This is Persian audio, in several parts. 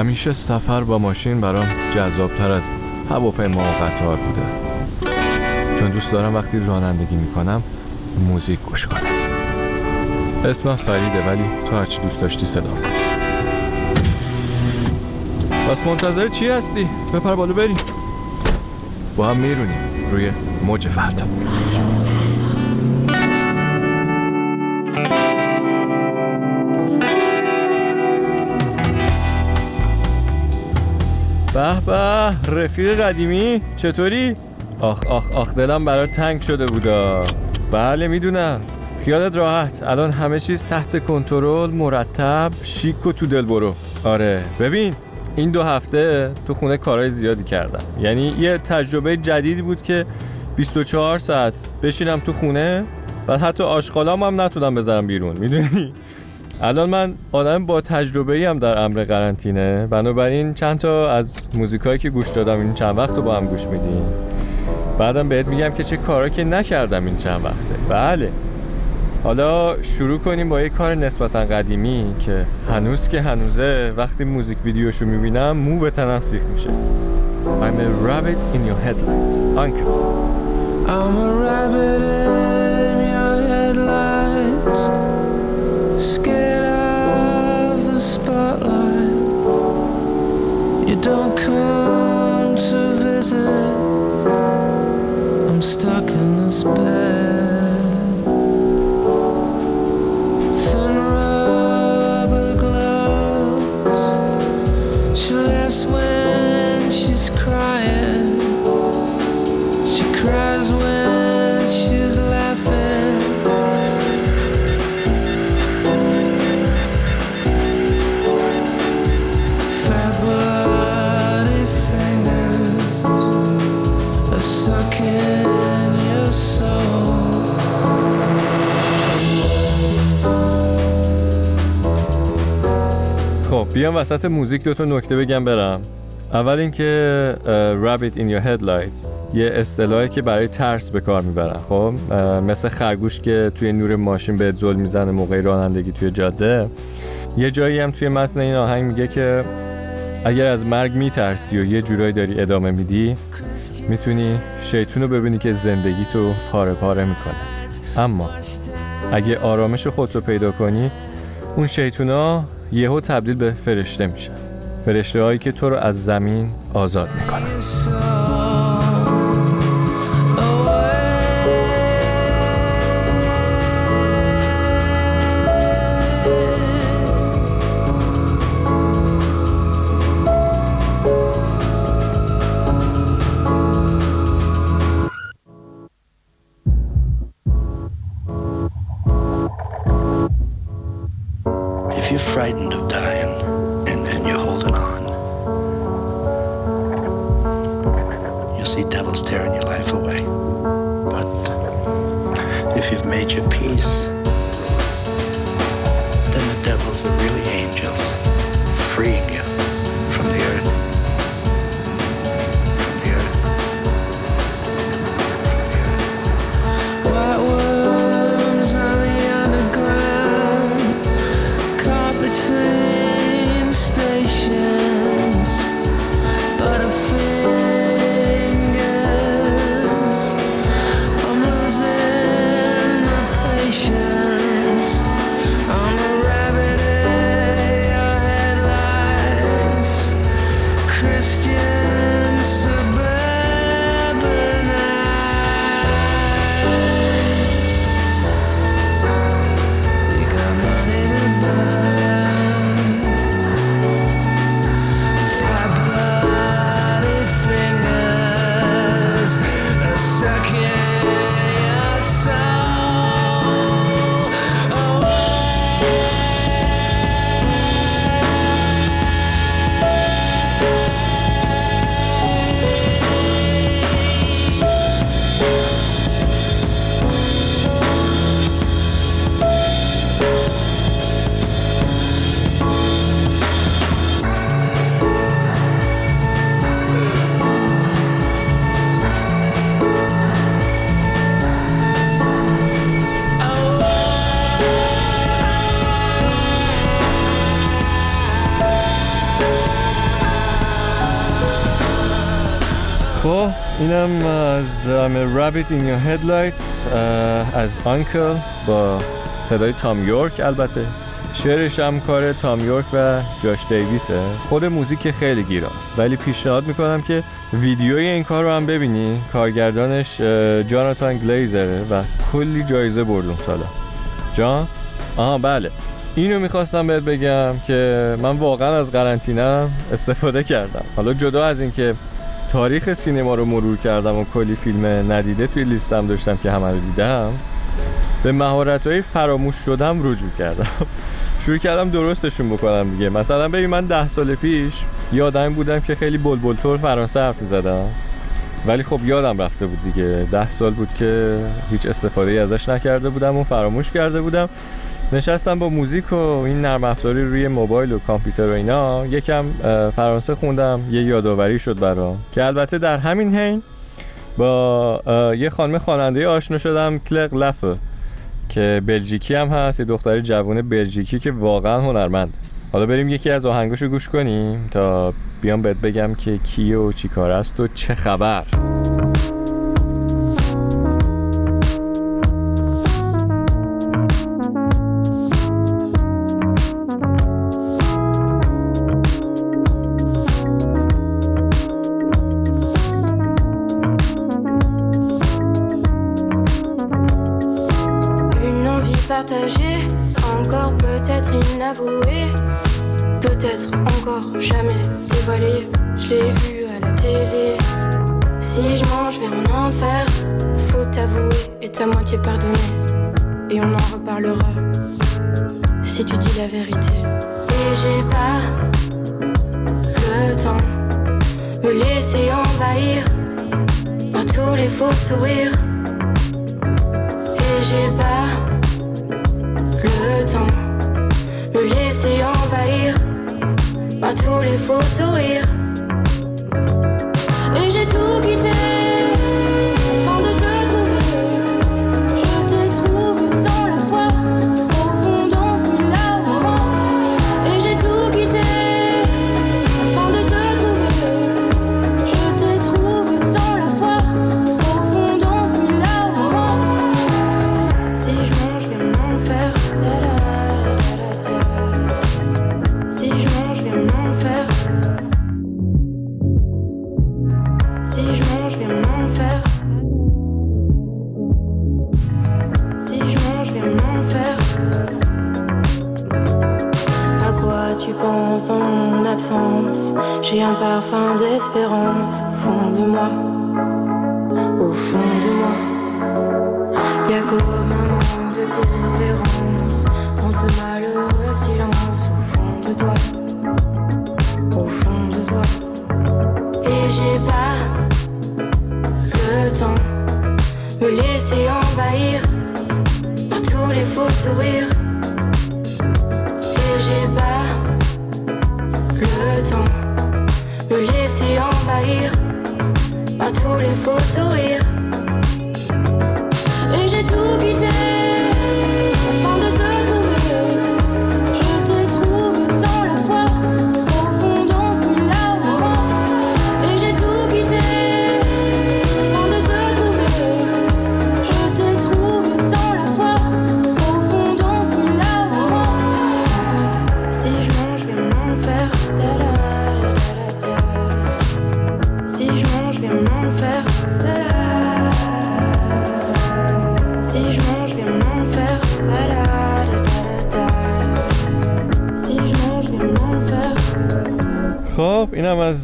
همیشه سفر با ماشین برام جذابتر از هواپیما و قطار بوده. چون دوست دارم وقتی رانندگی می‌کنم موزیک گوش کنم. اسمم فریده ولی تو هرچی دوست داشتی صدا کن. پس منتظر چی هستی؟ بپر بالا بریم. با هم میرونیم روی موج فردا. به به. رفیق قدیمی چطوری؟ آخ آخ آخ دلم برات تنگ شده بودا. بله می‌دونم. خیالت راحت. الان همه چیز تحت کنترل مرتب شیک و تو دل برو. آره. ببین این دو هفته تو خونه کارهای زیادی کردم. یعنی یه تجربه جدیدی بود که 24 ساعت بشینم تو خونه و حتی آشغالام هم نتونم بذارم بیرون. می‌دونی؟ الان من آدم با تجربه هم در امر قرنطینه. بنابراین چند تا از موزیکایی که گوش دادم این چند وقت رو با هم گوش میدیم بعدم بهت میگم که چه کارا که نکردم این چند وقته. بله. حالا شروع کنیم با یه کار نسبتا قدیمی که هنوز که هنوزه وقتی موزیک ویدیوشو می‌بینم مو به تنم سیخ میشه. I'm a rabbit in your headlights. Uncle I'm a rabbit in your headlights, scared swim بیام وسط موزیک دو تا نکته بگم برم. اول اینکه رابیت این your headlight یه اصطلاحی که برای ترس به کار می‌برن خب؟ مثل خرگوش که توی نور ماشین بهت زل می‌زنه موقع رانندگی توی جاده. یه جایی هم توی متن این آهنگ میگه که اگر از مرگ میترسی و یه جورایی داری ادامه میدی می‌تونی شیطون رو ببینی که زندگی تو پاره پاره می‌کنه. اما اگه آرامش خودت رو پیدا کنی اون شیطونا یهو تبدیل به فرشته میشن. فرشته هایی که تو رو از زمین آزاد می‌کنن. If you're frightened of dying and, and you're holding on, you'll see devils tearing your life away. But if you've made your peace, then the devils are really angels, freeing خب اینم از I'm a Rabbit in Your Headlights از آنکل با صدای تام یورک. البته شعرش هم کار تام یورک و جاش دیویسه. خود موزیک خیلی گیراست. ولی پیشنهاد می‌کنم که ویدیوی این کار رو هم ببینی. کارگردانش جاناتان گلیزره و کلی جایزه برد سالا. جان؟ آها بله. اینو می‌خواستم بهت بگم که من واقعا از قرنطینه استفاده کردم. حالا جدا از اینکه تاریخ سینما رو مرور کردم و کلی فیلم ندیده توی لیستم داشتم که همه رو دیدم. به مهارت های فراموش شدم رجوع کردم. شروع کردم درستشون بکنم دیگه. مثلا ببین من ده سال پیش یادم بودم که خیلی بلبل طور فرانسه حرف می‌زدم. ولی خب یادم رفته بود دیگه. ده سال بود که هیچ استفاده ازش نکرده بودم و فراموش کرده بودم. نشستم با موزیک و این نرم افزاری روی موبایل و کامپیوتر و اینا. یکم فرانسه خوندم یه یادآوری شد برام. که البته در همین حین با یه خانم خواننده آشنا شدم کلق لفه که بلژیکی هم هست یه دختر جوون بلژیکی که واقعا هنرمند. حالا بریم یکی از آهنگاشو گوش کنیم تا بیام بهت بگم که کیه و چی کار است و چه خبر. Jamais dévoilée. Je l'ai vu à la télé. Si je mange vers un enfer, faut t'avouer et ta moitié pardonner. Et on en reparlera si tu dis la vérité. Et j'ai pas le temps me laisser envahir par tous les faux sourires. Et j'ai pas le temps tous les faux sourires. Et j'ai tout quitté tu penses dans mon absence J'ai un parfum d'espérance au fond de moi. Au fond de moi. Y a comme un manque de cohérence dans ce malheureux silence au fond de toi, au fond de toi. Et j'ai pas le temps me laisser envahir par tous les faux sourires. Tous les faux sourires. Et j'ai tout quitté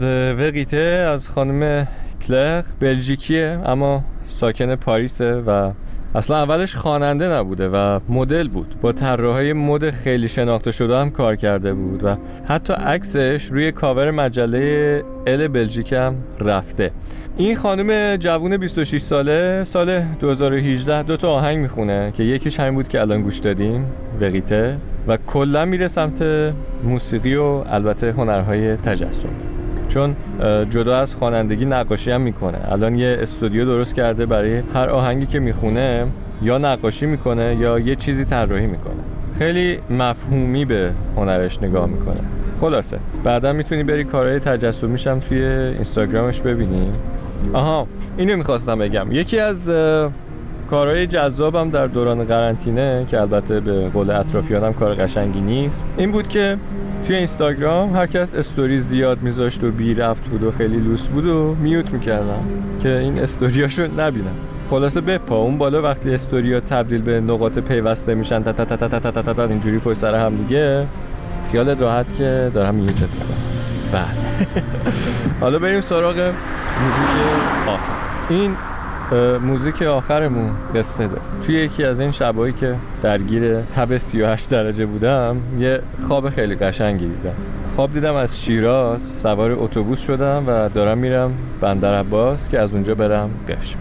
از اه، وقیته از خانم کلر. بلژیکیه اما ساکن پاریسه و اصلا اولش خواننده نبوده و مدل بود. با طراحای مد خیلی شناخته شده هم کار کرده بود و حتی عکسش روی کاور مجله ال بلژیک هم رفته. این خانم جوون 26 ساله سال 2018 دو تا آهنگ می‌خونه که یکیش همین بود که الان گوش دادیم وقیته و کلا میره سمت موسیقی و البته هنرهای تجسمی چون جدا از خوانندگی نقاشی هم می‌کنه. الان یه استودیو درست کرده برای هر آهنگی که می‌خونه یا نقاشی می‌کنه یا یه چیزی طراحی می‌کنه. خیلی مفهومی به هنرش نگاه می‌کنه. خلاصه بعدا می‌تونی بری کارهای تجسمیش هم توی اینستاگرامش ببینی. آها اینو می‌خواستم بگم. یکی از کارهای جذابم در دوران قرنطینه که البته به قول اطرافیانم کار قشنگی نیست این بود که توی اینستاگرام هر کس استوری زیاد میذاشت و بی ربط بود و خیلی لوس بود و میوت می‌کردم که این استوریاشو نبینم. خلاصه بپا اون بالا وقتی استوریا تبدیل به نقاط پیوسته میشن تا تا تا تا تا تا تا اینجوری پشت سر هم دیگه خیالت راحت که دارم میوتت می‌کنم. بعد. حالا بریم سراغ موزیک آخر. این موزیک آخرمون قصه داره توی یکی از این شبایی که درگیر تب 38 درجه بودم یه خواب خیلی قشنگی دیدم. خواب دیدم از شیراز سوار اتوبوس شدم و دارم میرم بندر عباس که از اونجا برم قشم.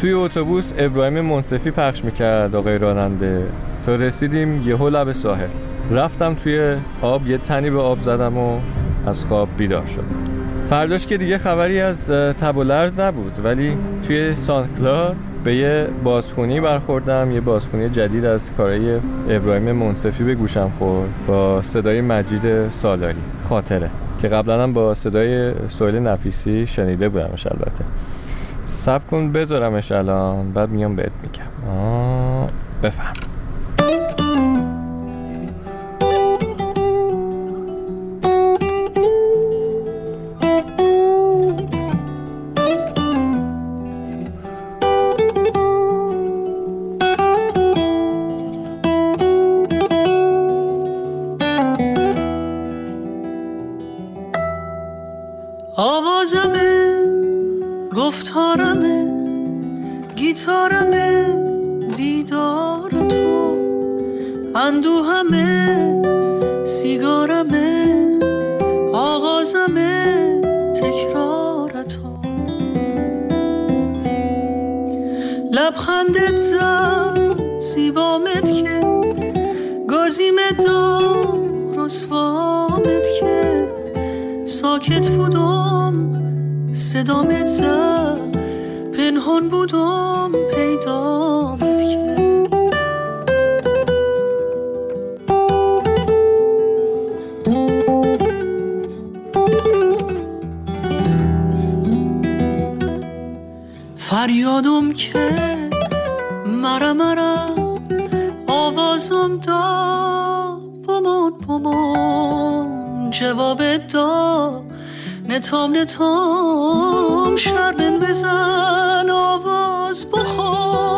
توی اتوبوس ابراهیم منصفی پخش می‌کرد آقای راننده. تا رسیدیم یهو لب ساحل. رفتم توی آب یه تنی به آب زدم و از خواب بیدار شدم. فرداش که دیگه خبری از تب و لرز نبود. ولی توی سانکلاد به یه بازخونی برخوردم یه بازخونی جدید از کارهای ابراهیم منصفی به گوشم خورد با صدای مجید سالاری خاطره که قبلا هم با صدای سویل نفیسی شنیده بودمش البته. سب کن بذارمش الان بعد میام بهت میگم. بفهم. لبخندت زد زیبامت که گازیمت دار رسوامت که ساکت بودم صدامت زد. پنهان بودم پیدامت فریادم که مرا مرا آوازم دا بمان بمان جواب دا. نتام نتام شربن بزن آواز بخون.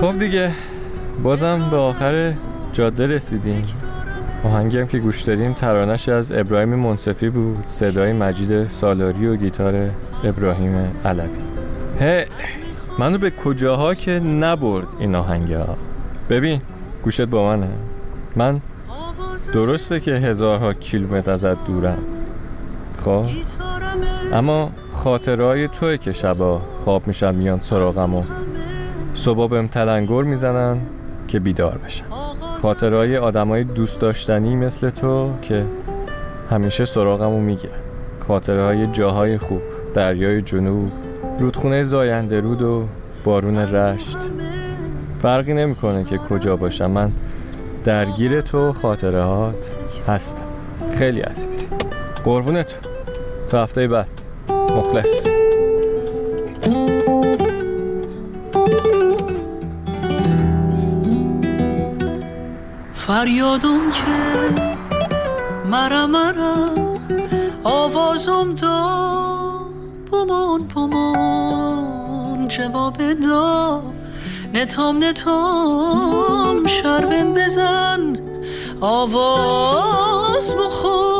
خب دیگه بازم به آخر جاده رسیدیم. آهنگی هم که گوش دادیم ترانش از ابراهیم منصفی بود صدای مجید سالاری و گیتار ابراهیم علوی. هی منو به کجاها که نبرد این آهنگ ها ببین گوشت با منه. من درسته که هزارها کیلومتر ازت دورم. خب اما خاطرهای توی که شبا خواب میشن میان سراغم و صبح بهم تلنگر می‌زنن که بیدار بشم خاطرهای آدمای دوست داشتنی مثل تو که همیشه سراغمو میگه. خاطرهای جاهای خوب دریای جنوب رودخونه زاینده رود و بارون رشت. فرقی نمی‌کنه که کجا باشم. من درگیر تو خاطرهات هستم. خیلی عزیزی. قربون تو هفته بعد. مخلص. فریادم که مرا مرا آوازم دا بمان بمان جواب دا نتام نتام شربن بزن. آواز بخور